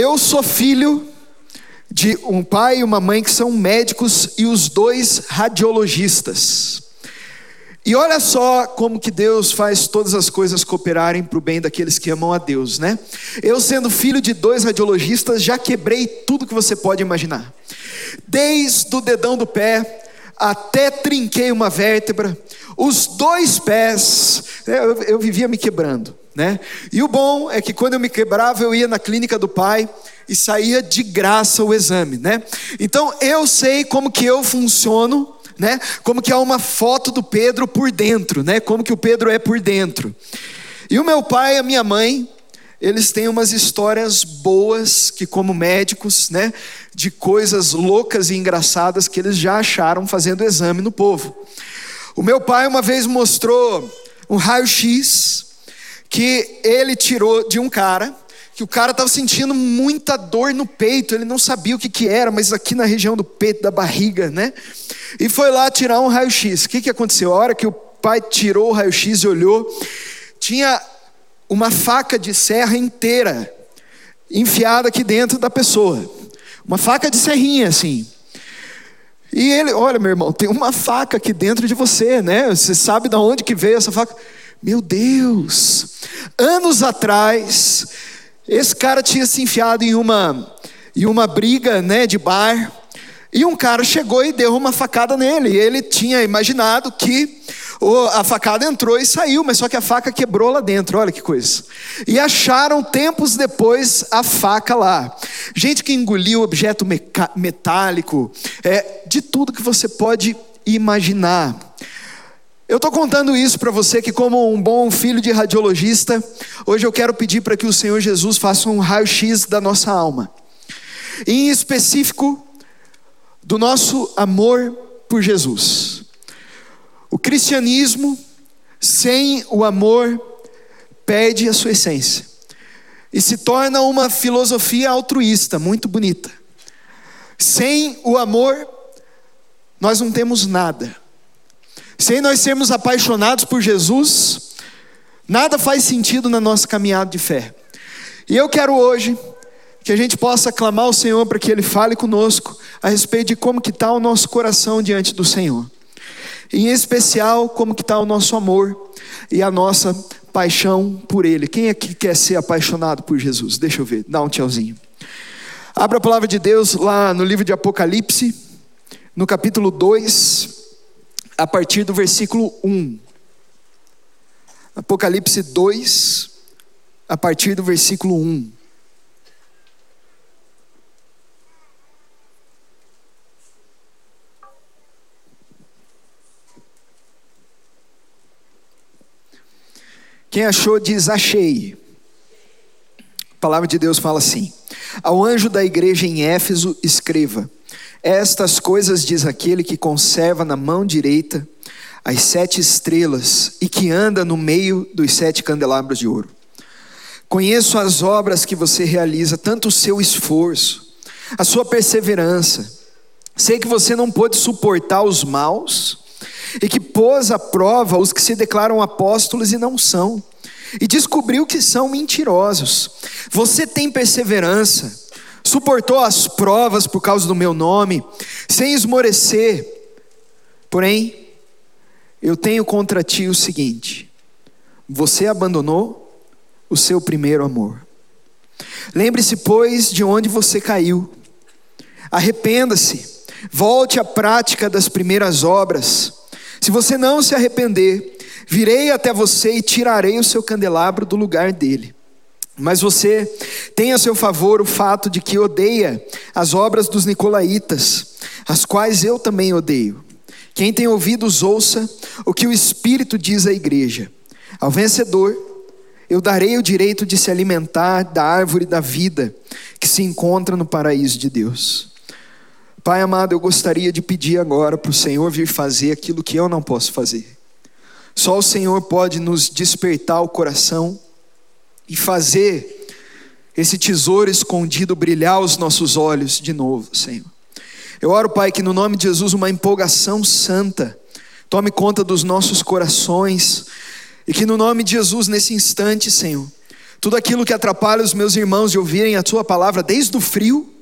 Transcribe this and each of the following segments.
Eu sou filho de um pai e uma mãe que são médicos e os dois radiologistas. E olha só como que Deus faz todas as coisas cooperarem para o bem daqueles que amam a Deus, né? Eu, sendo filho de dois radiologistas, já quebrei tudo que você pode imaginar, desde o dedão do pé até trinquei uma vértebra, os dois pés, né, eu, eu vivia me quebrando, né? E o bom é que quando eu me quebrava, eu ia na clínica do pai e saía de graça o exame, né? Então eu sei como que eu funciono né? Como que há uma foto do Pedro por dentro, né? Como que o Pedro é por dentro. E o meu pai e a minha mãe, eles têm umas histórias boas que como médicos, né, de coisas loucas e engraçadas que eles já acharam fazendo exame no povo. O meu pai uma vez mostrou um raio-x que ele tirou de um cara que o cara estava sentindo muita dor no peito, ele não sabia o que, que era, mas aqui na região do peito, da barriga, né? E foi lá tirar um raio-x. O que, que aconteceu? A hora que o pai tirou o raio-x e olhou, tinha uma faca de serra inteira enfiada aqui dentro da pessoa. Uma faca de serrinha, assim. E ele, olha, meu irmão, tem uma faca aqui dentro de você, né? Você sabe de onde que veio essa faca? Meu Deus! Anos atrás, esse cara tinha se enfiado em uma, em uma briga né, de bar, e um cara chegou e deu uma facada nele. Ele tinha imaginado que a facada entrou e saiu, mas só que a faca quebrou lá dentro, olha que coisa. E acharam tempos depois a faca lá. Gente que engoliu objeto metálico, é, de tudo que você pode imaginar. Eu estou contando isso para você que, como um bom filho de radiologista, hoje eu quero pedir para que o Senhor Jesus faça um raio-x da nossa alma, em específico do nosso amor por Jesus. O cristianismo, sem o amor, perde a sua essência e se torna uma filosofia altruísta, muito bonita. Sem o amor, nós não temos nada. Sem nós sermos apaixonados por Jesus, nada faz sentido na nossa caminhada de fé. E eu quero hoje que a gente possa clamar ao Senhor para que Ele fale conosco a respeito de como que está o nosso coração diante do Senhor. Em especial, como que está o nosso amor e a nossa paixão por Ele. Quem aqui quer ser apaixonado por Jesus? Deixa eu ver, dá um tchauzinho. Abra a palavra de Deus lá no livro de Apocalipse, no capítulo 2, a partir do versículo 1. Apocalipse 2, a partir do versículo 1. Quem achou diz achei. A palavra de Deus fala assim: Ao anjo da igreja em Éfeso, escreva: estas coisas diz aquele que conserva na mão direita as sete estrelas e que anda no meio dos sete candelabros de ouro. Conheço as obras que você realiza, tanto o seu esforço, a sua perseverança. Sei que você não pôde suportar os maus e que pôs à prova os que se declaram apóstolos e não são, e descobriu que são mentirosos. Você tem perseverança suportou as provas por causa do meu nome, sem esmorecer. Porém, eu tenho contra ti o seguinte: você abandonou o seu primeiro amor. Lembre-se, pois, de onde você caiu. Arrependa-se, volte à prática das primeiras obras. Se você não se arrepender, virei até você e tirarei o seu candelabro do lugar dele. Mas você tem a seu favor o fato de que odeia as obras dos nicolaítas, as quais eu também odeio. Quem tem ouvidos, ouça o que o Espírito diz à igreja. Ao vencedor, eu darei o direito de se alimentar da árvore da vida que se encontra no paraíso de Deus. Pai amado, eu gostaria de pedir agora para o Senhor vir fazer aquilo que eu não posso fazer. Só o Senhor pode nos despertar o coração e fazer esse tesouro escondido brilhar aos nossos olhos de novo, Senhor. Eu oro, Pai, que no nome de Jesus uma empolgação santa tome conta dos nossos corações e que no nome de Jesus nesse instante, Senhor, tudo aquilo que atrapalha os meus irmãos de ouvirem a tua palavra, desde o frio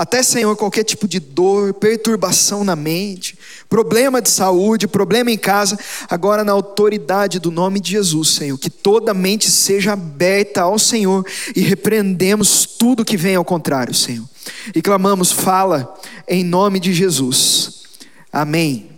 até, Senhor, qualquer tipo de dor, perturbação na mente, problema de saúde, problema em casa, agora na autoridade do nome de Jesus, Senhor, que toda mente seja aberta ao Senhor e repreendemos tudo que vem ao contrário, Senhor. E clamamos, fala em nome de Jesus. Amém.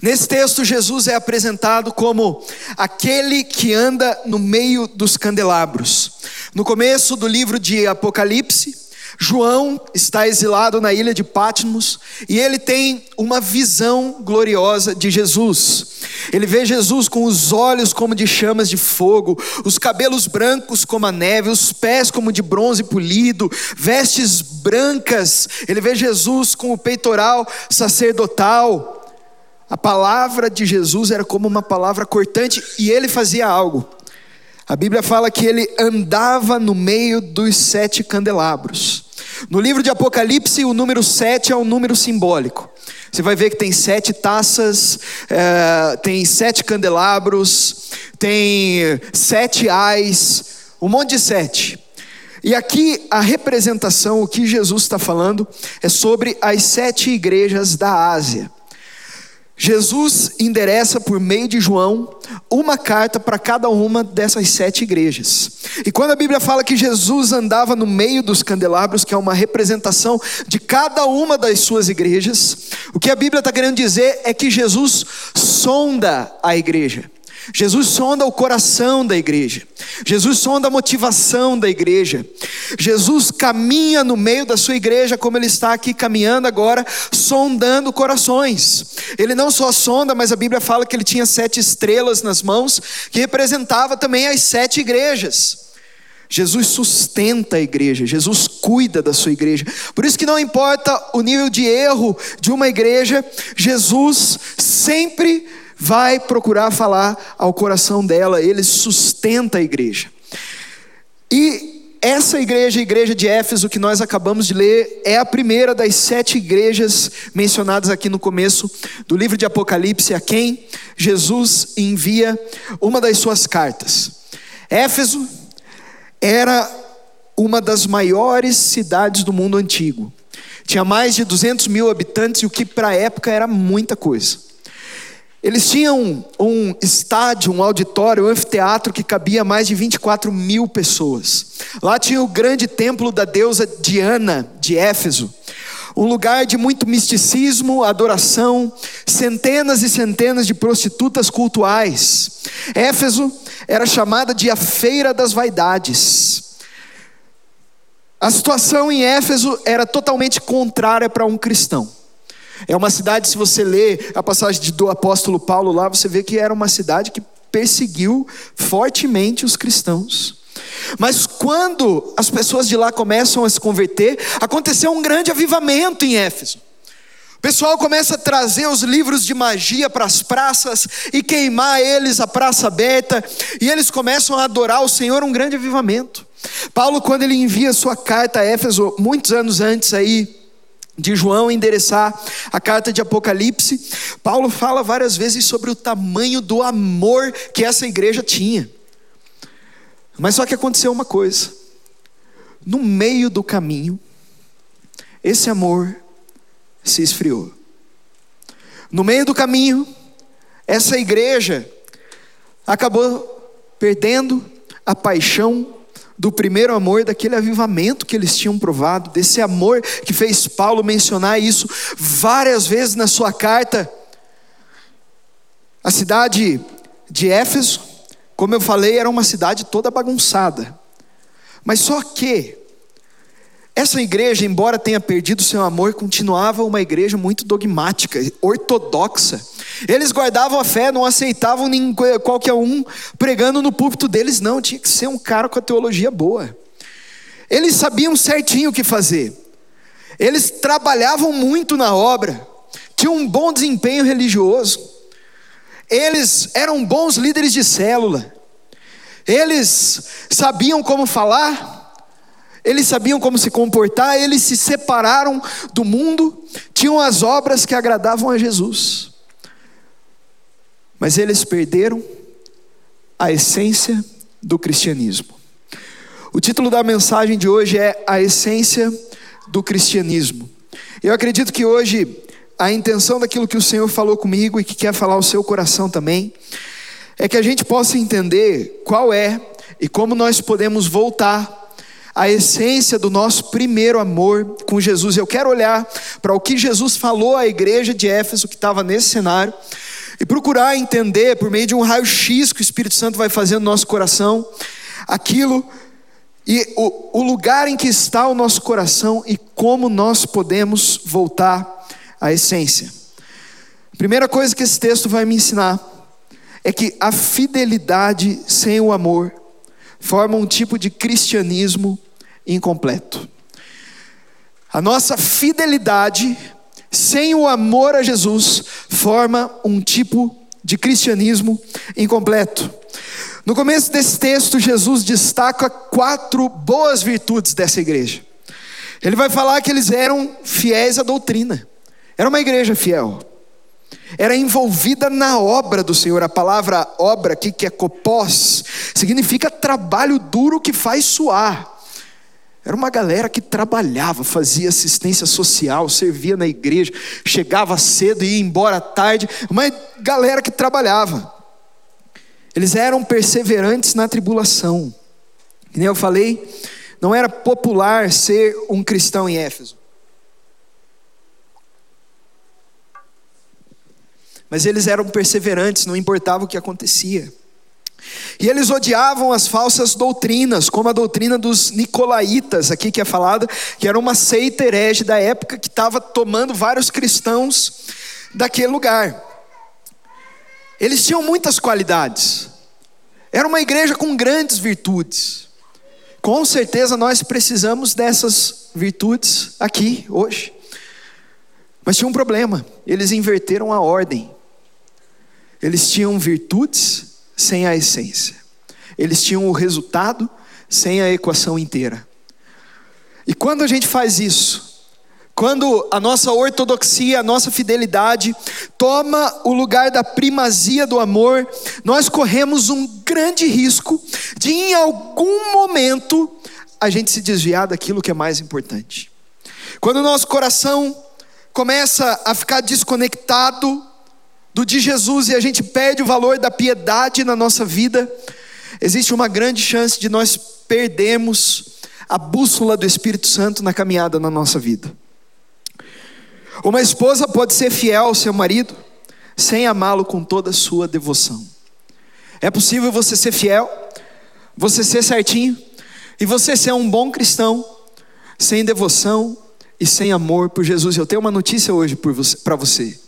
Nesse texto, Jesus é apresentado como aquele que anda no meio dos candelabros. No começo do livro de Apocalipse, João está exilado na ilha de Patmos e ele tem uma visão gloriosa de Jesus. Ele vê Jesus com os olhos como de chamas de fogo, os cabelos brancos como a neve, os pés como de bronze polido, vestes brancas. Ele vê Jesus com o peitoral sacerdotal. A palavra de Jesus era como uma palavra cortante e ele fazia algo. A Bíblia fala que ele andava no meio dos sete candelabros. No livro de Apocalipse, o número sete é um número simbólico. Você vai ver que tem sete taças, é, tem sete candelabros, tem sete ais, um monte de sete. E aqui a representação, o que Jesus está falando, é sobre as sete igrejas da Ásia. Jesus endereça por meio de João uma carta para cada uma dessas sete igrejas. E quando a Bíblia fala que Jesus andava no meio dos candelabros, que é uma representação de cada uma das suas igrejas, o que a Bíblia está querendo dizer é que Jesus sonda a igreja. Jesus sonda o coração da igreja. Jesus sonda a motivação da igreja. Jesus caminha no meio da sua igreja, como ele está aqui caminhando agora, sondando corações. Ele não só sonda, mas a Bíblia fala que ele tinha sete estrelas nas mãos, que representava também as sete igrejas. Jesus sustenta a igreja, Jesus cuida da sua igreja. Por isso que não importa o nível de erro de uma igreja, Jesus sempre vai procurar falar ao coração dela, ele sustenta a igreja. E essa igreja, a igreja de Éfeso, que nós acabamos de ler, é a primeira das sete igrejas mencionadas aqui no começo do livro de Apocalipse, a quem Jesus envia uma das suas cartas. Éfeso era uma das maiores cidades do mundo antigo. Tinha mais de 200 mil habitantes, o que para a época era muita coisa. Eles tinham um estádio, um auditório, um anfiteatro que cabia mais de 24 mil pessoas. Lá tinha o grande templo da deusa Diana de Éfeso. Um lugar de muito misticismo, adoração, centenas e centenas de prostitutas cultuais. Éfeso era chamada de a Feira das Vaidades. A situação em Éfeso era totalmente contrária para um cristão. É uma cidade, se você ler a passagem do apóstolo Paulo lá, você vê que era uma cidade que perseguiu fortemente os cristãos. Mas quando as pessoas de lá começam a se converter, aconteceu um grande avivamento em Éfeso. O pessoal começa a trazer os livros de magia para as praças e queimar eles a praça aberta, e eles começam a adorar o Senhor, um grande avivamento. Paulo, quando ele envia sua carta a Éfeso, muitos anos antes aí, de João endereçar a carta de Apocalipse, Paulo fala várias vezes sobre o tamanho do amor que essa igreja tinha. Mas só que aconteceu uma coisa. No meio do caminho, esse amor se esfriou. No meio do caminho, essa igreja acabou perdendo a paixão do primeiro amor, daquele avivamento que eles tinham provado, desse amor que fez Paulo mencionar isso várias vezes na sua carta. A cidade de Éfeso, como eu falei, era uma cidade toda bagunçada. Mas só que essa igreja, embora tenha perdido seu amor, continuava uma igreja muito dogmática, ortodoxa. Eles guardavam a fé, não aceitavam qualquer um pregando no púlpito deles, não, tinha que ser um cara com a teologia boa. Eles sabiam certinho o que fazer, eles trabalhavam muito na obra, tinham um bom desempenho religioso, eles eram bons líderes de célula, eles sabiam como falar, eles sabiam como se comportar, eles se separaram do mundo, tinham as obras que agradavam a Jesus. Mas eles perderam a essência do cristianismo. O título da mensagem de hoje é A Essência do Cristianismo. Eu acredito que hoje a intenção daquilo que o Senhor falou comigo e que quer falar ao seu coração também, é que a gente possa entender qual é e como nós podemos voltar à essência do nosso primeiro amor com Jesus. Eu quero olhar para o que Jesus falou à igreja de Éfeso, que estava nesse cenário, e procurar entender, por meio de um raio-x que o Espírito Santo vai fazer no nosso coração, aquilo e o, o lugar em que está o nosso coração e como nós podemos voltar à essência. A primeira coisa que esse texto vai me ensinar é que a fidelidade sem o amor forma um tipo de cristianismo incompleto. A nossa fidelidade sem o amor a Jesus forma um tipo de cristianismo incompleto. No começo desse texto, Jesus destaca quatro boas virtudes dessa igreja. Ele vai falar que eles eram fiéis à doutrina, era uma igreja fiel, era envolvida na obra do Senhor. A palavra obra aqui, que é copós, significa trabalho duro que faz suar. Era uma galera que trabalhava, fazia assistência social, servia na igreja, chegava cedo e ia embora tarde. Uma galera que trabalhava. Eles eram perseverantes na tribulação. E nem eu falei, não era popular ser um cristão em Éfeso. Mas eles eram perseverantes, não importava o que acontecia. E eles odiavam as falsas doutrinas, como a doutrina dos nicolaítas, aqui que é falada, que era uma seita herege da época que estava tomando vários cristãos daquele lugar. Eles tinham muitas qualidades, era uma igreja com grandes virtudes. Com certeza nós precisamos dessas virtudes aqui, hoje. Mas tinha um problema, eles inverteram a ordem. Eles tinham virtudes sem a essência. Eles tinham o resultado sem a equação inteira. E quando a gente faz isso, quando a nossa ortodoxia, a nossa fidelidade toma o lugar da primazia do amor, nós corremos um grande risco de em algum momento a gente se desviar daquilo que é mais importante. Quando o nosso coração começa a ficar desconectado do de Jesus e a gente perde o valor da piedade na nossa vida, existe uma grande chance de nós perdermos a bússola do Espírito Santo na caminhada na nossa vida. Uma esposa pode ser fiel ao seu marido sem amá-lo com toda a sua devoção. É possível você ser fiel, você ser certinho e você ser um bom cristão sem devoção e sem amor por Jesus. Eu tenho uma notícia hoje para você.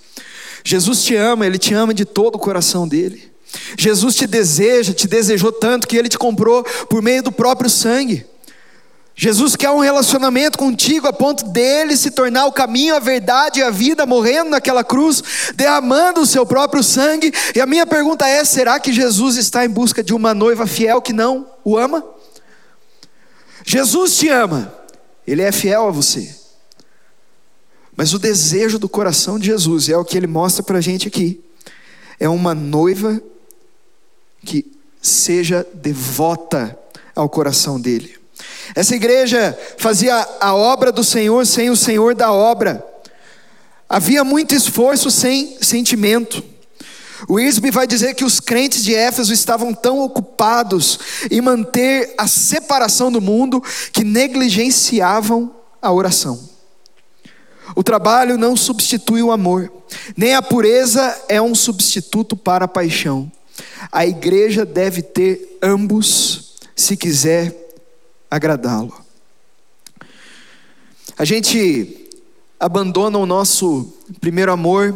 Jesus te ama, Ele te ama de todo o coração dele. Jesus te deseja, te desejou tanto que Ele te comprou por meio do próprio sangue. Jesus quer um relacionamento contigo a ponto dele se tornar o caminho, a verdade e a vida, morrendo naquela cruz, derramando o seu próprio sangue. E a minha pergunta é: será que Jesus está em busca de uma noiva fiel que não o ama? Jesus te ama, ele é fiel a você. Mas o desejo do coração de Jesus é o que ele mostra para a gente aqui: é uma noiva que seja devota ao coração dele. Essa igreja fazia a obra do Senhor sem o Senhor da obra. Havia muito esforço sem sentimento. O Isbe vai dizer que os crentes de Éfeso estavam tão ocupados em manter a separação do mundo que negligenciavam a oração. O trabalho não substitui o amor, nem a pureza é um substituto para a paixão. A igreja deve ter ambos se quiser agradá-lo. A gente abandona o nosso primeiro amor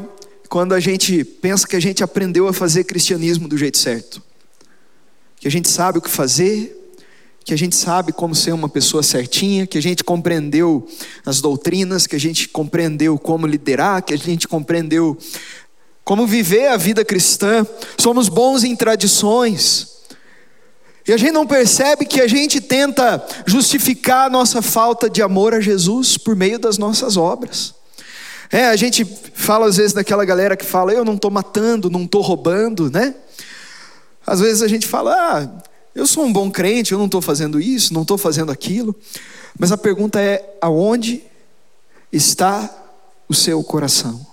quando a gente pensa que a gente aprendeu a fazer cristianismo do jeito certo, que a gente sabe o que fazer, que a gente sabe como ser uma pessoa certinha, que a gente compreendeu as doutrinas, que a gente compreendeu como liderar, que a gente compreendeu como viver a vida cristã, somos bons em tradições. E a gente não percebe que a gente tenta justificar a nossa falta de amor a Jesus por meio das nossas obras. É, a gente fala às vezes daquela galera que fala, eu não estou matando, não estou roubando, né? Às vezes a gente fala, ah, eu sou um bom crente, eu não estou fazendo isso, não estou fazendo aquilo. Mas a pergunta é: aonde está o seu coração?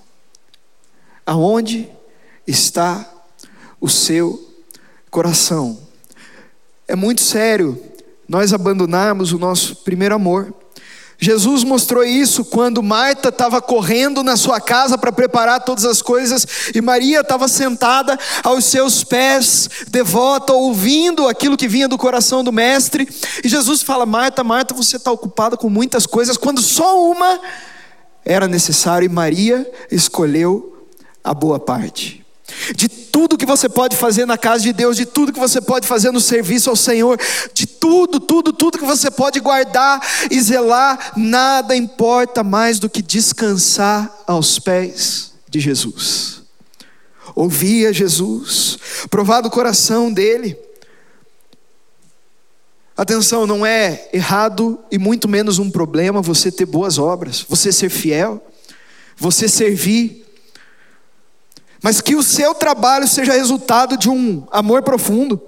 Aonde está o seu coração? É muito sério nós abandonarmos o nosso primeiro amor. Jesus mostrou isso quando Marta estava correndo na sua casa para preparar todas as coisas e Maria estava sentada aos seus pés, devota, ouvindo aquilo que vinha do coração do Mestre. E Jesus fala: Marta, Marta, você está ocupada com muitas coisas, quando só uma era necessária e Maria escolheu a boa parte de tudo que você pode fazer na casa de Deus, de tudo que você pode fazer no serviço ao Senhor, de tudo, tudo, tudo que você pode guardar e zelar, nada importa mais do que descansar aos pés de Jesus. Ouvia Jesus, provar do coração dele. Atenção, não é errado e muito menos um problema você ter boas obras, você ser fiel, você servir, mas que o seu trabalho seja resultado de um amor profundo.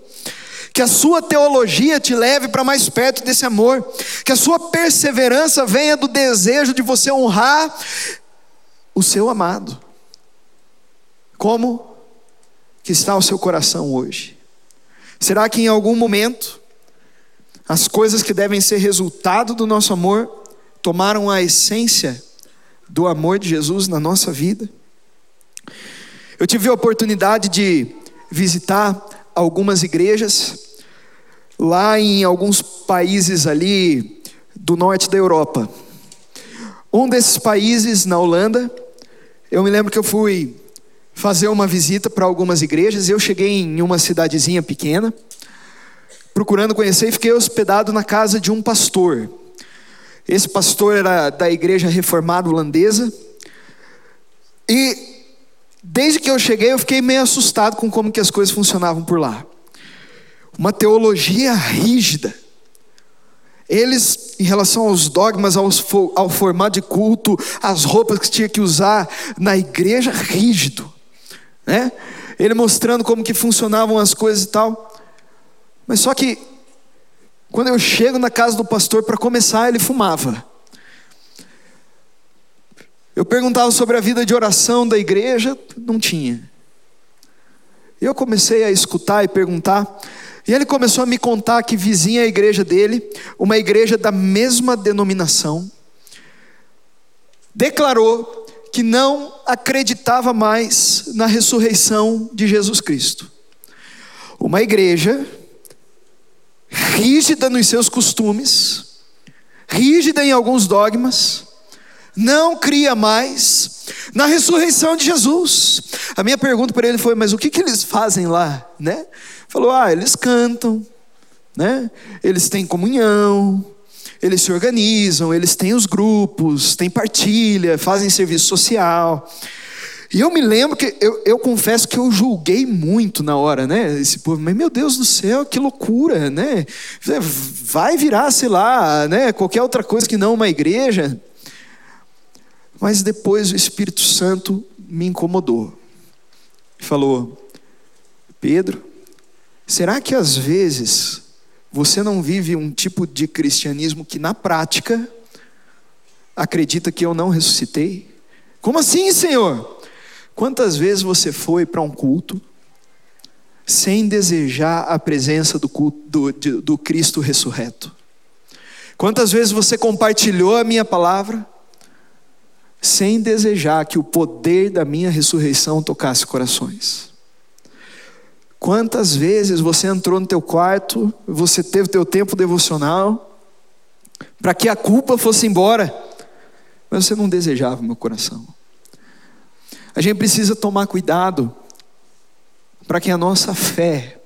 Que a sua teologia te leve para mais perto desse amor. Que a sua perseverança venha do desejo de você honrar o seu amado. Como que está o seu coração hoje? Será que em algum momento as coisas que devem ser resultado do nosso amor tomaram a essência do amor de Jesus na nossa vida? Eu tive a oportunidade de visitar algumas igrejas lá em alguns países ali do norte da Europa. Um desses países, na Holanda, eu me lembro que eu fui fazer uma visita para algumas igrejas. Eu cheguei em uma cidadezinha pequena, procurando conhecer, e fiquei hospedado na casa de um pastor. Esse pastor era da igreja reformada holandesa. E Desde que eu cheguei, eu fiquei meio assustado com como que as coisas funcionavam por lá. Uma teologia rígida. Eles, em relação aos dogmas, aos, ao formato de culto, as roupas que tinha que usar na igreja, rígido. Né? Ele mostrando como que funcionavam as coisas e tal. Mas só que, quando eu chego na casa do pastor, para começar, ele fumava. Eu perguntava sobre a vida de oração da igreja, não tinha. Eu comecei a escutar e perguntar, e ele começou a me contar que vizinha a igreja dele, uma igreja da mesma denominação, declarou que não acreditava mais na ressurreição de Jesus Cristo. Uma igreja rígida nos seus costumes, rígida em alguns dogmas, não cria mais na ressurreição de Jesus. A minha pergunta para ele foi: mas o que, que eles fazem lá? Né? Falou: ah, eles cantam, né? eles têm comunhão, eles se organizam, eles têm os grupos, têm partilha, fazem serviço social. E eu me lembro que, eu, eu, confesso que eu julguei muito na hora, né? Esse povo, mas meu Deus do céu, que loucura, né? Vai virar, sei lá, né? Qualquer outra coisa que não uma igreja. Mas depois o Espírito Santo me incomodou. Falou: Pedro, será que às vezes você não vive um tipo de cristianismo que na prática acredita que eu não ressuscitei? Como assim, Senhor? Quantas vezes você foi para um culto sem desejar a presença do, culto, do, do Cristo ressurreto? Quantas vezes você compartilhou a minha palavra? Sem desejar que o poder da minha ressurreição tocasse corações. Quantas vezes você entrou no teu quarto, você teve teu tempo devocional, para que a culpa fosse embora, mas você não desejava meu coração. A gente precisa tomar cuidado para que a nossa fé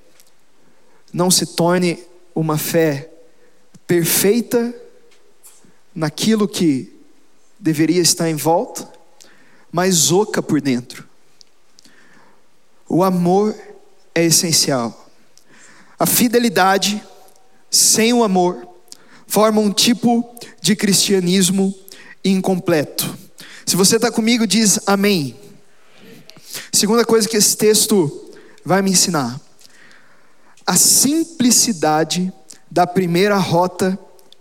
não se torne uma fé perfeita naquilo que deveria estar em volta, mas oca por dentro. O amor é essencial. A fidelidade sem o amor forma um tipo de cristianismo incompleto. Se você está comigo, diz amém. Segunda coisa que esse texto vai me ensinar: a simplicidade da primeira rota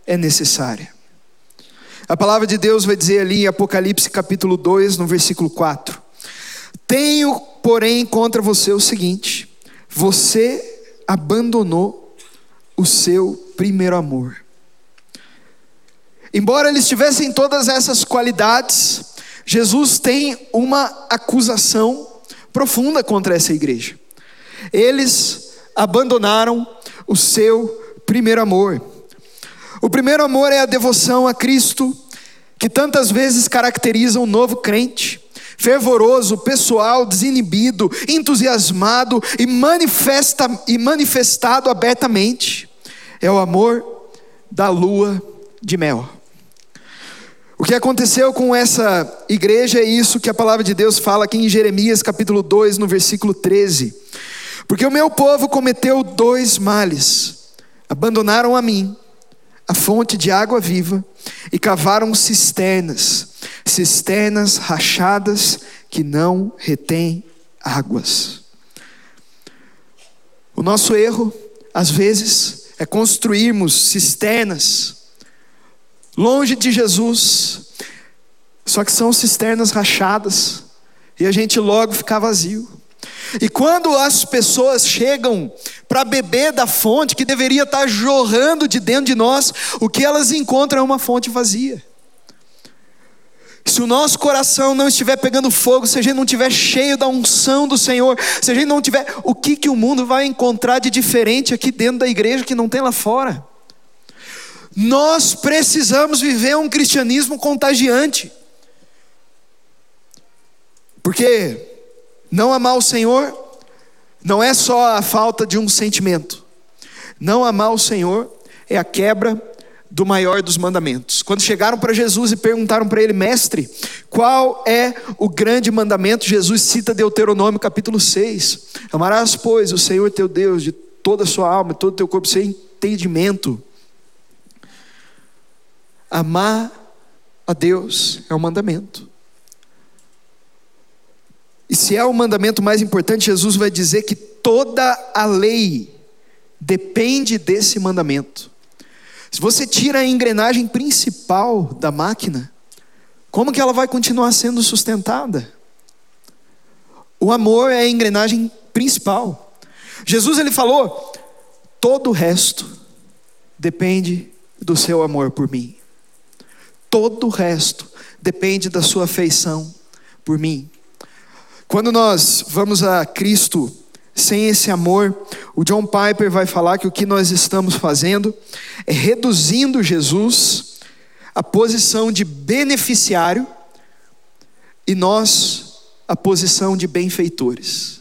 é necessária. A palavra de Deus vai dizer ali em Apocalipse capítulo 2, no versículo 4: Tenho, porém, contra você o seguinte: você abandonou o seu primeiro amor. Embora eles tivessem todas essas qualidades, Jesus tem uma acusação profunda contra essa igreja. Eles abandonaram o seu primeiro amor. O primeiro amor é a devoção a Cristo, que tantas vezes caracteriza um novo crente, fervoroso, pessoal, desinibido, entusiasmado e, manifesta, e manifestado abertamente. É o amor da lua de mel. O que aconteceu com essa igreja é isso que a palavra de Deus fala aqui em Jeremias capítulo 2, no versículo 13. Porque o meu povo cometeu dois males: abandonaram a mim, a fonte de água viva, e cavaram cisternas, cisternas rachadas que não retêm águas. O nosso erro, às vezes, é construirmos cisternas longe de Jesus, só que são cisternas rachadas, e a gente logo fica vazio. E quando as pessoas chegam para beber da fonte que deveria estar jorrando de dentro de nós, o que elas encontram é uma fonte vazia. Se o nosso coração não estiver pegando fogo, se a gente não estiver cheio da unção do Senhor, se a gente não tiver, o que, que o mundo vai encontrar de diferente aqui dentro da igreja que não tem lá fora? Nós precisamos viver um cristianismo contagiante. Porque não amar o Senhor não é só a falta de um sentimento. Não amar o Senhor é a quebra do maior dos mandamentos. Quando chegaram para Jesus e perguntaram para ele, mestre, qual é o grande mandamento? Jesus cita Deuteronômio capítulo 6. Amarás, pois, o Senhor teu Deus de toda a sua alma, todo o teu corpo, sem entendimento. Amar a Deus é um mandamento. E se é o mandamento mais importante, Jesus vai dizer que toda a lei depende desse mandamento. Se você tira a engrenagem principal da máquina, como que ela vai continuar sendo sustentada? O amor é a engrenagem principal. Jesus ele falou: todo o resto depende do seu amor por mim. Todo o resto depende da sua afeição por mim. Quando nós vamos a Cristo sem esse amor, o John Piper vai falar que o que nós estamos fazendo é reduzindo Jesus à posição de beneficiário e nós à posição de benfeitores.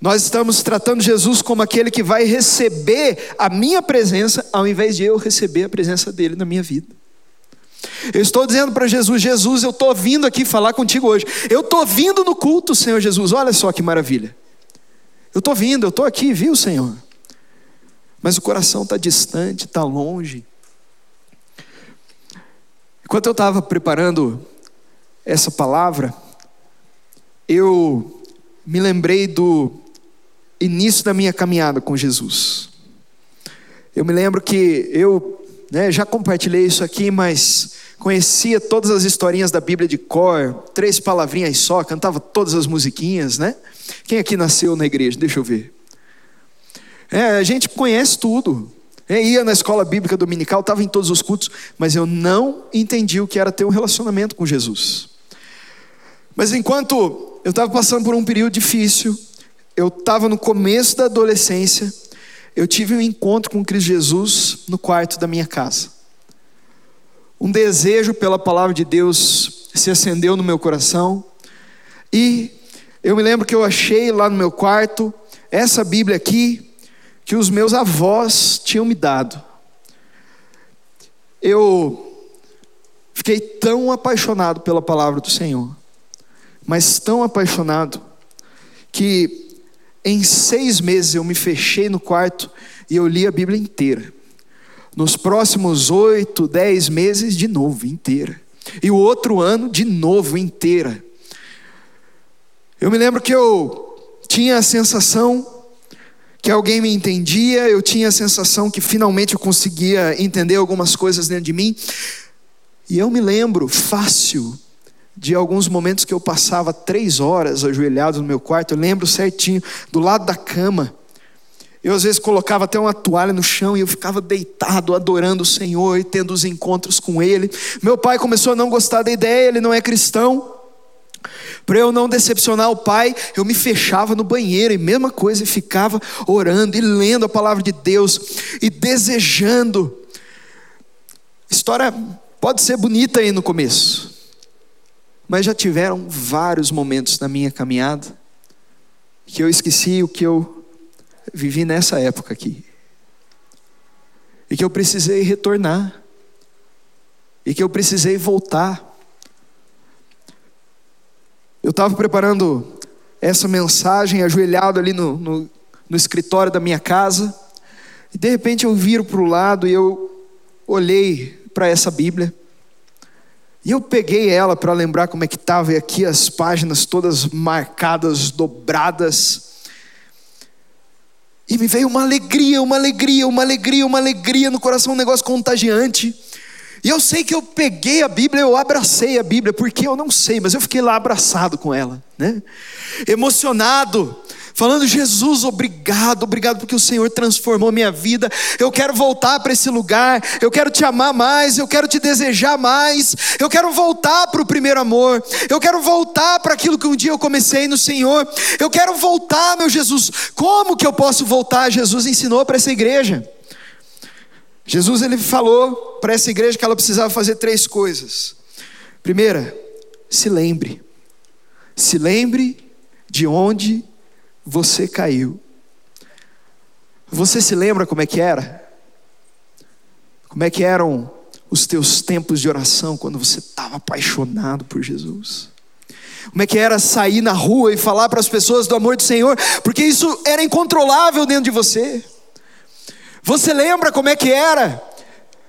Nós estamos tratando Jesus como aquele que vai receber a minha presença, ao invés de eu receber a presença dele na minha vida. Eu estou dizendo para Jesus: Jesus, eu estou vindo aqui falar contigo hoje. Eu estou vindo no culto, Senhor Jesus. Olha só que maravilha. Eu estou vindo, eu estou aqui, viu, Senhor? Mas o coração está distante, está longe. Enquanto eu estava preparando essa palavra, eu me lembrei do início da minha caminhada com Jesus. Eu me lembro que eu né, já compartilhei isso aqui, mas conhecia todas as historinhas da Bíblia de cor, três palavrinhas só, cantava todas as musiquinhas, né? Quem aqui nasceu na igreja? Deixa eu ver. É, a gente conhece tudo. É, ia na escola bíblica dominical, estava em todos os cultos, mas eu não entendi o que era ter um relacionamento com Jesus. Mas enquanto eu estava passando por um período difícil, eu estava no começo da adolescência, eu tive um encontro com Cristo Jesus no quarto da minha casa. Um desejo pela palavra de Deus se acendeu no meu coração. E eu me lembro que eu achei lá no meu quarto essa Bíblia aqui que os meus avós tinham me dado. Eu fiquei tão apaixonado pela palavra do Senhor, mas tão apaixonado, que em seis meses eu me fechei no quarto e eu li a Bíblia inteira. Nos próximos oito, dez meses, de novo, inteira. E o outro ano, de novo, inteira. Eu me lembro que eu tinha a sensação que alguém me entendia, eu tinha a sensação que finalmente eu conseguia entender algumas coisas dentro de mim. E eu me lembro fácil de alguns momentos que eu passava três horas ajoelhado no meu quarto, eu lembro certinho, do lado da cama. Eu às vezes colocava até uma toalha no chão e eu ficava deitado, adorando o Senhor e tendo os encontros com Ele. Meu pai começou a não gostar da ideia, ele não é cristão. Para eu não decepcionar o pai, eu me fechava no banheiro e mesma coisa, e ficava orando e lendo a palavra de Deus e desejando. História pode ser bonita aí no começo, mas já tiveram vários momentos na minha caminhada que eu esqueci o que eu vivi nessa época aqui. E que eu precisei retornar. E que eu precisei voltar. Eu estava preparando essa mensagem, ajoelhado ali no, no, no escritório da minha casa. E de repente eu viro para o lado e eu olhei para essa Bíblia. E eu peguei ela para lembrar como é que estava, e aqui as páginas todas marcadas, dobradas. E me veio uma alegria, uma alegria, uma alegria, uma alegria no coração, um negócio contagiante. E eu sei que eu peguei a Bíblia, eu abracei a Bíblia, porque eu não sei, mas eu fiquei lá abraçado com ela, né? Emocionado, falando: Jesus, obrigado, obrigado porque o Senhor transformou minha vida. Eu quero voltar para esse lugar, eu quero te amar mais, eu quero te desejar mais, eu quero voltar para o primeiro amor, eu quero voltar para aquilo que um dia eu comecei no Senhor, eu quero voltar, meu Jesus. Como que eu posso voltar? Jesus ensinou para essa igreja. Jesus ele falou para essa igreja que ela precisava fazer três coisas. Primeira, se lembre. Se lembre de onde você caiu. Você se lembra como é que era? Como é que eram os teus tempos de oração quando você estava apaixonado por Jesus? Como é que era sair na rua e falar para as pessoas do amor do Senhor? Porque isso era incontrolável dentro de você. Você lembra como é que era?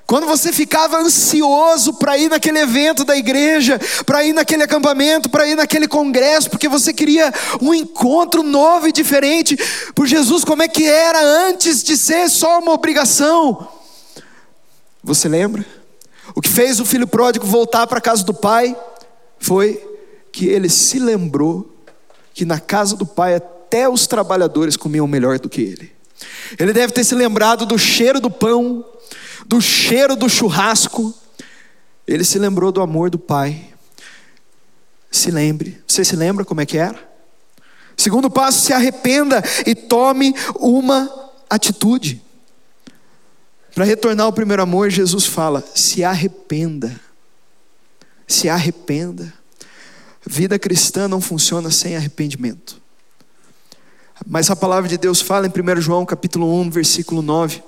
Quando você ficava ansioso para ir naquele evento da igreja, para ir naquele acampamento, para ir naquele congresso, porque você queria um encontro novo e diferente por Jesus, como é que era antes de ser só uma obrigação? Você lembra? O que fez o filho pródigo voltar para a casa do pai foi que ele se lembrou que na casa do pai até os trabalhadores comiam melhor do que ele. Ele deve ter se lembrado do cheiro do pão, do cheiro do churrasco. Ele se lembrou do amor do Pai. Se lembre. Você se lembra como é que era? Segundo passo, se arrependa e tome uma atitude. Para retornar ao primeiro amor, Jesus fala: se arrependa. Se arrependa. Vida cristã não funciona sem arrependimento. Mas a palavra de Deus fala em 1 João capítulo 1, versículo 9: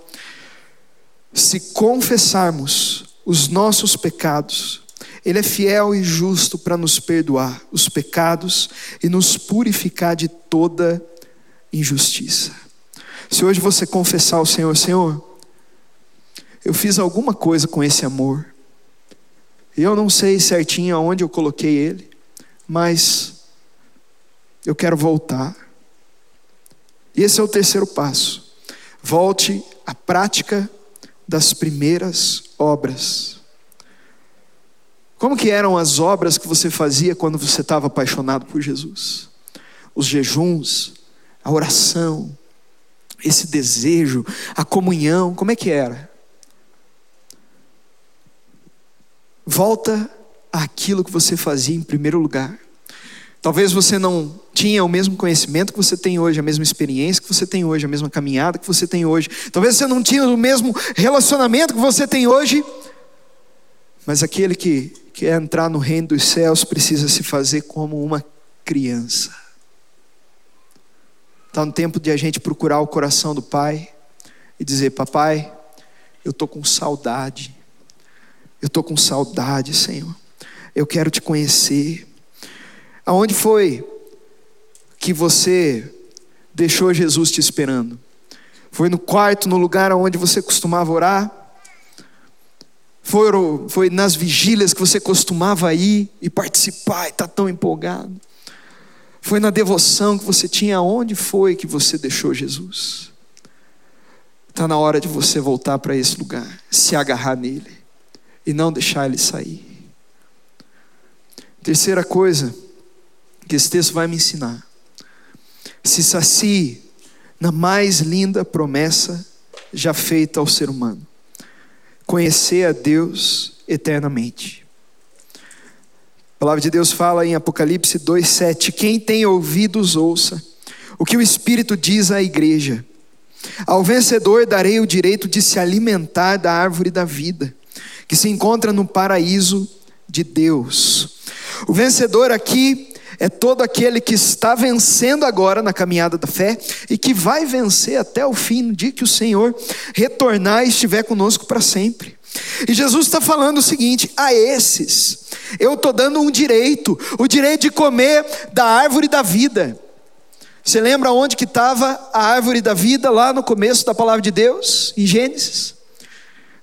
Se confessarmos os nossos pecados, ele é fiel e justo para nos perdoar os pecados e nos purificar de toda injustiça. Se hoje você confessar ao Senhor, Senhor, eu fiz alguma coisa com esse amor, eu não sei certinho aonde eu coloquei ele, mas eu quero voltar. E esse é o terceiro passo. Volte à prática das primeiras obras. Como que eram as obras que você fazia quando você estava apaixonado por Jesus? Os jejuns, a oração, esse desejo, a comunhão, como é que era? Volta àquilo que você fazia em primeiro lugar. Talvez você não tinha o mesmo conhecimento que você tem hoje, a mesma experiência que você tem hoje, a mesma caminhada que você tem hoje. Talvez você não tinha o mesmo relacionamento que você tem hoje. Mas aquele que quer entrar no reino dos céus precisa se fazer como uma criança. Está no tempo de a gente procurar o coração do Pai e dizer: Papai, eu estou com saudade. Eu estou com saudade, Senhor. Eu quero te conhecer. Aonde foi que você deixou Jesus te esperando? Foi no quarto, no lugar onde você costumava orar? Foi, foi nas vigílias que você costumava ir e participar e estar tá tão empolgado? Foi na devoção que você tinha? Onde foi que você deixou Jesus? Está na hora de você voltar para esse lugar, se agarrar nele e não deixar ele sair. Terceira coisa que esse texto vai me ensinar: se sacie na mais linda promessa já feita ao ser humano, conhecer a Deus eternamente. A palavra de Deus fala em Apocalipse 2,7: Quem tem ouvidos, ouça o que o Espírito diz à igreja. Ao vencedor darei o direito de se alimentar da árvore da vida, que se encontra no paraíso de Deus. O vencedor aqui é todo aquele que está vencendo agora na caminhada da fé e que vai vencer até o fim, no dia que o Senhor retornar e estiver conosco para sempre. E Jesus está falando o seguinte: a esses, eu estou dando um direito, o direito de comer da árvore da vida. Você lembra onde que estava a árvore da vida lá no começo da palavra de Deus, em Gênesis?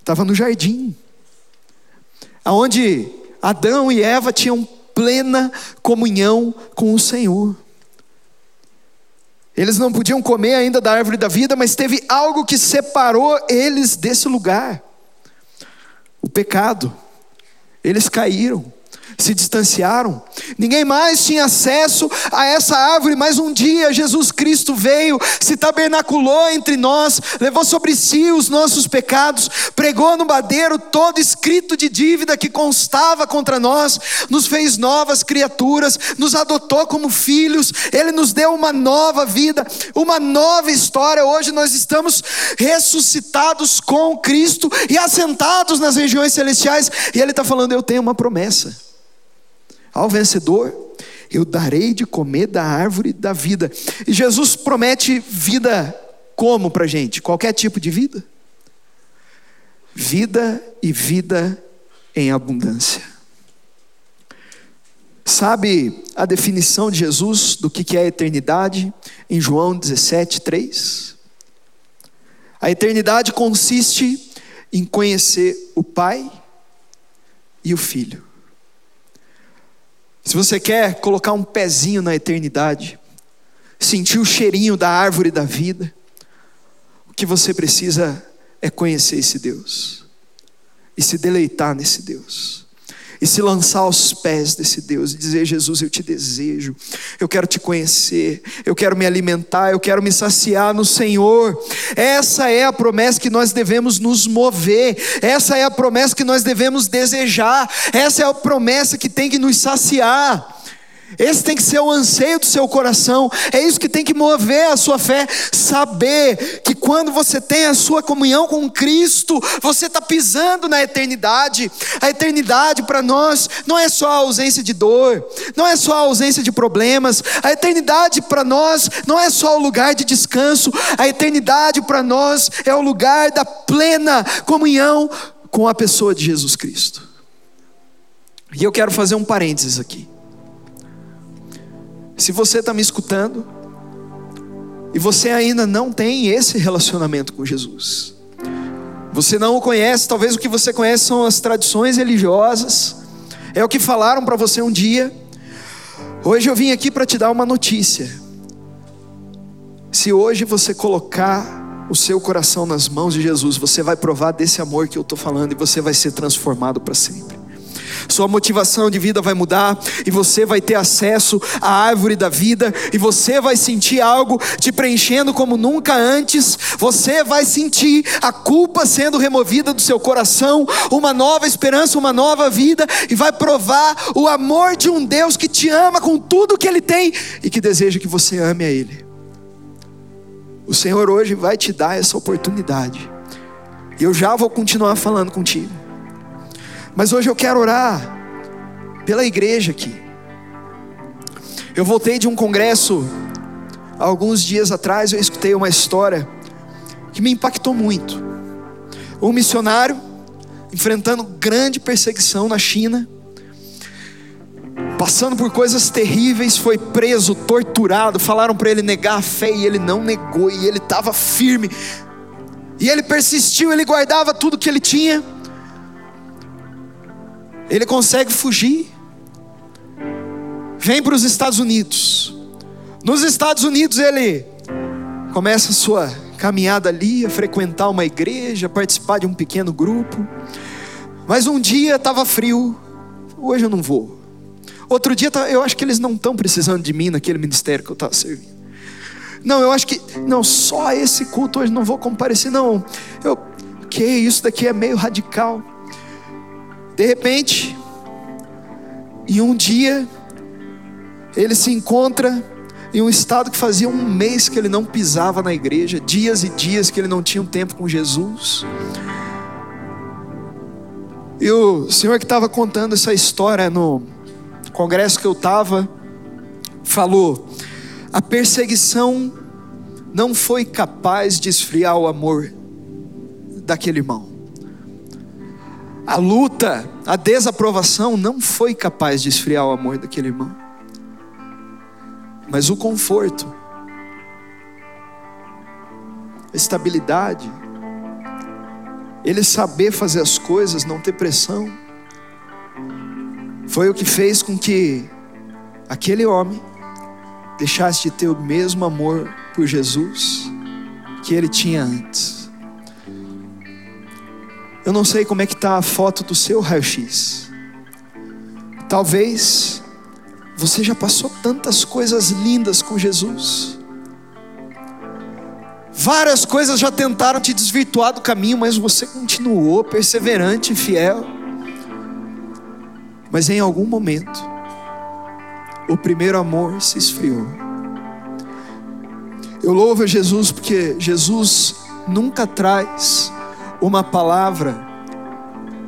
Estava no jardim, aonde Adão e Eva tinham plena comunhão com o Senhor. Eles não podiam comer ainda da árvore da vida, mas teve algo que separou eles desse lugar: o pecado. Eles caíram se distanciaram. Ninguém mais tinha acesso a essa árvore, mas um dia Jesus Cristo veio, se tabernaculou entre nós, levou sobre si os nossos pecados, pregou no madeiro todo escrito de dívida que constava contra nós, nos fez novas criaturas, nos adotou como filhos, ele nos deu uma nova vida, uma nova história. Hoje nós estamos ressuscitados com Cristo e assentados nas regiões celestiais, e ele está falando: Eu tenho uma promessa. Ao vencedor, eu darei de comer da árvore da vida. E Jesus promete vida como para gente? Qualquer tipo de vida? Vida e vida em abundância. Sabe a definição de Jesus do que é a eternidade em João 17, 3? A eternidade consiste em conhecer o Pai e o Filho. Se você quer colocar um pezinho na eternidade, sentir o cheirinho da árvore da vida, o que você precisa é conhecer esse Deus e se deleitar nesse Deus e se lançar aos pés desse Deus e dizer: Jesus, eu te desejo, eu quero te conhecer, eu quero me alimentar, eu quero me saciar no Senhor. Essa é a promessa que nós devemos nos mover, essa é a promessa que nós devemos desejar, essa é a promessa que tem que nos saciar. Esse tem que ser o anseio do seu coração, é isso que tem que mover a sua fé. Saber que quando você tem a sua comunhão com Cristo, você está pisando na eternidade. A eternidade para nós não é só a ausência de dor, não é só a ausência de problemas. A eternidade para nós não é só o lugar de descanso, a eternidade para nós é o lugar da plena comunhão com a pessoa de Jesus Cristo. E eu quero fazer um parênteses aqui. Se você está me escutando e você ainda não tem esse relacionamento com Jesus, você não o conhece, talvez o que você conhece são as tradições religiosas, é o que falaram para você um dia. Hoje eu vim aqui para te dar uma notícia. Se hoje você colocar o seu coração nas mãos de Jesus, você vai provar desse amor que eu estou falando e você vai ser transformado para sempre sua motivação de vida vai mudar e você vai ter acesso à árvore da vida e você vai sentir algo te preenchendo como nunca antes. Você vai sentir a culpa sendo removida do seu coração, uma nova esperança, uma nova vida e vai provar o amor de um Deus que te ama com tudo que ele tem e que deseja que você ame a ele. O Senhor hoje vai te dar essa oportunidade. E eu já vou continuar falando contigo. Mas hoje eu quero orar pela igreja aqui. Eu voltei de um congresso alguns dias atrás, eu escutei uma história que me impactou muito. Um missionário enfrentando grande perseguição na China, passando por coisas terríveis, foi preso, torturado, falaram para ele negar a fé e ele não negou, e ele estava firme, e ele persistiu, ele guardava tudo que ele tinha ele consegue fugir, vem para os Estados Unidos. Nos Estados Unidos ele começa a sua caminhada ali, a frequentar uma igreja, participar de um pequeno grupo. Mas um dia estava frio, hoje eu não vou. Outro dia eu acho que eles não estão precisando de mim naquele ministério que eu estava servindo. Não, eu acho que não só esse culto hoje não vou comparecer não. Eu que isso daqui é meio radical. De repente, e um dia ele se encontra em um estado que fazia um mês que ele não pisava na igreja, dias e dias que ele não tinha um tempo com Jesus. E o senhor que estava contando essa história no congresso que eu estava, falou: a perseguição não foi capaz de esfriar o amor daquele irmão. A luta, a desaprovação não foi capaz de esfriar o amor daquele irmão. Mas o conforto, a estabilidade, ele saber fazer as coisas, não ter pressão, foi o que fez com que aquele homem deixasse de ter o mesmo amor por Jesus que ele tinha antes. Eu não sei como é que está a foto do seu raio-x. Talvez você já passou tantas coisas lindas com Jesus. Várias coisas já tentaram te desvirtuar do caminho, mas você continuou perseverante e fiel. Mas em algum momento, o primeiro amor se esfriou. Eu louvo a Jesus porque Jesus nunca traz uma palavra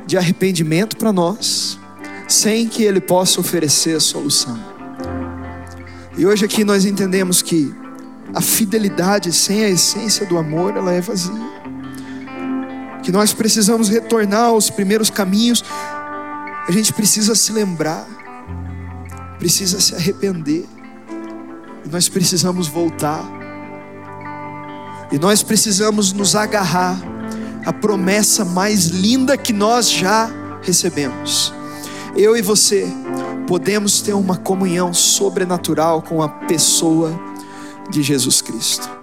de arrependimento para nós, sem que Ele possa oferecer a solução. E hoje aqui nós entendemos que a fidelidade sem a essência do amor, ela é vazia. Que nós precisamos retornar aos primeiros caminhos, a gente precisa se lembrar, precisa se arrepender, e nós precisamos voltar, e nós precisamos nos agarrar a promessa mais linda que nós já recebemos. Eu e você podemos ter uma comunhão sobrenatural com a pessoa de Jesus Cristo.